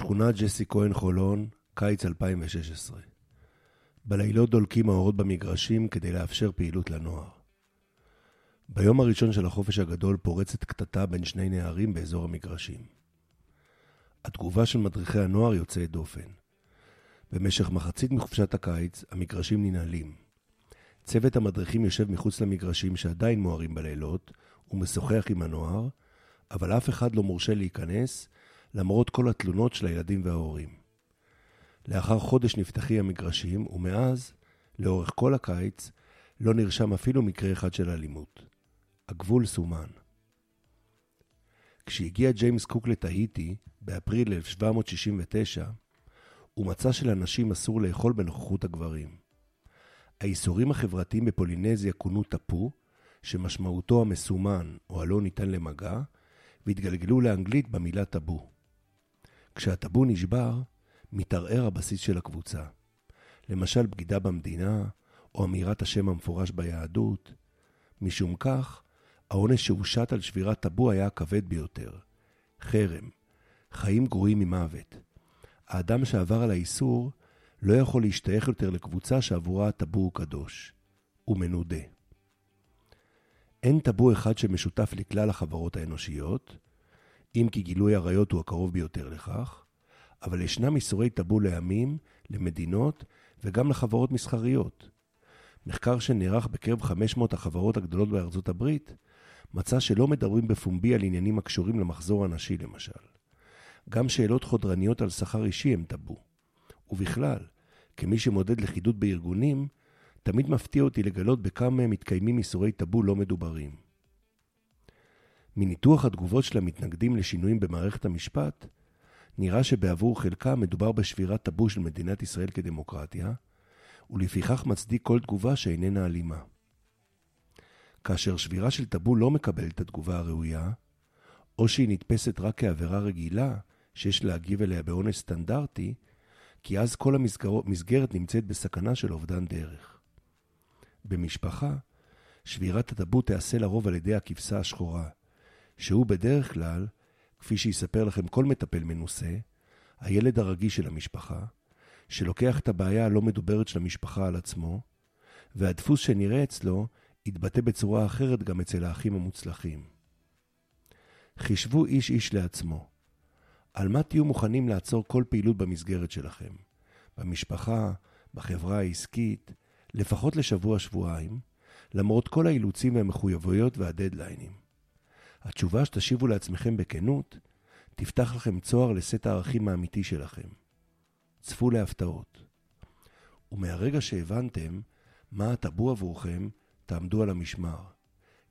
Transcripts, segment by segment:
שכונת ג'סי כהן חולון, קיץ 2016. בלילות דולקים האורות במגרשים כדי לאפשר פעילות לנוער. ביום הראשון של החופש הגדול פורצת קטטה בין שני נערים באזור המגרשים. התגובה של מדריכי הנוער יוצאת דופן. במשך מחצית מחופשת הקיץ, המגרשים ננעלים. צוות המדריכים יושב מחוץ למגרשים שעדיין מוארים בלילות, ומשוחח עם הנוער, אבל אף אחד לא מורשה להיכנס, למרות כל התלונות של הילדים וההורים. לאחר חודש נפתחי המגרשים, ומאז, לאורך כל הקיץ, לא נרשם אפילו מקרה אחד של אלימות. הגבול סומן. כשהגיע ג'יימס קוק לטהיטי, באפריל 1769, הוא מצא שלנשים אסור לאכול בנוכחות הגברים. האיסורים החברתיים בפולינזיה כונו טפו, שמשמעותו המסומן או הלא ניתן למגע, והתגלגלו לאנגלית במילה טאבו. כשהטאבו נשבר, מתערער הבסיס של הקבוצה. למשל בגידה במדינה, או אמירת השם המפורש ביהדות. משום כך, העונש שהושת על שבירת טאבו היה הכבד ביותר. חרם, חיים גרועים ממוות. האדם שעבר על האיסור לא יכול להשתייך יותר לקבוצה שעבורה הטאבו הוא קדוש. הוא מנודה. אין טאבו אחד שמשותף לכלל החברות האנושיות, אם כי גילוי עריות הוא הקרוב ביותר לכך, אבל ישנם איסורי טאבו לעמים, למדינות וגם לחברות מסחריות. מחקר שנערך בקרב 500 החברות הגדולות בארצות הברית, מצא שלא מדברים בפומבי על עניינים הקשורים למחזור הנשי למשל. גם שאלות חודרניות על שכר אישי הם טאבו. ובכלל, כמי שמודד לכידות בארגונים, תמיד מפתיע אותי לגלות בכמה מהם מתקיימים איסורי טאבו לא מדוברים. מניתוח התגובות של המתנגדים לשינויים במערכת המשפט, נראה שבעבור חלקם מדובר בשבירת טאבו של מדינת ישראל כדמוקרטיה, ולפיכך מצדיק כל תגובה שאיננה אלימה. כאשר שבירה של טאבו לא מקבלת את התגובה הראויה, או שהיא נתפסת רק כעבירה רגילה, שיש להגיב אליה בעונש סטנדרטי, כי אז כל המסגרת נמצאת בסכנה של אובדן דרך. במשפחה, שבירת הטאבו תיעשה לרוב על ידי הכבשה השחורה, שהוא בדרך כלל, כפי שיספר לכם כל מטפל מנוסה, הילד הרגיש של המשפחה, שלוקח את הבעיה הלא מדוברת של המשפחה על עצמו, והדפוס שנראה אצלו יתבטא בצורה אחרת גם אצל האחים המוצלחים. חישבו איש איש לעצמו. על מה תהיו מוכנים לעצור כל פעילות במסגרת שלכם? במשפחה, בחברה העסקית, לפחות לשבוע-שבועיים, למרות כל האילוצים והמחויבויות והדדליינים. התשובה שתשיבו לעצמכם בכנות, תפתח לכם צוהר לסט הערכים האמיתי שלכם. צפו להפתעות. ומהרגע שהבנתם מה הטאבו עבורכם, תעמדו על המשמר.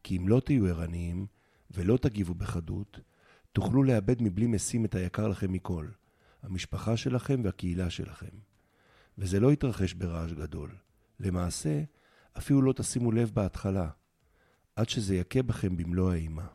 כי אם לא תהיו ערניים ולא תגיבו בחדות, תוכלו לאבד מבלי משים את היקר לכם מכל, המשפחה שלכם והקהילה שלכם. וזה לא יתרחש ברעש גדול. למעשה, אפילו לא תשימו לב בהתחלה, עד שזה יכה בכם במלוא האימה.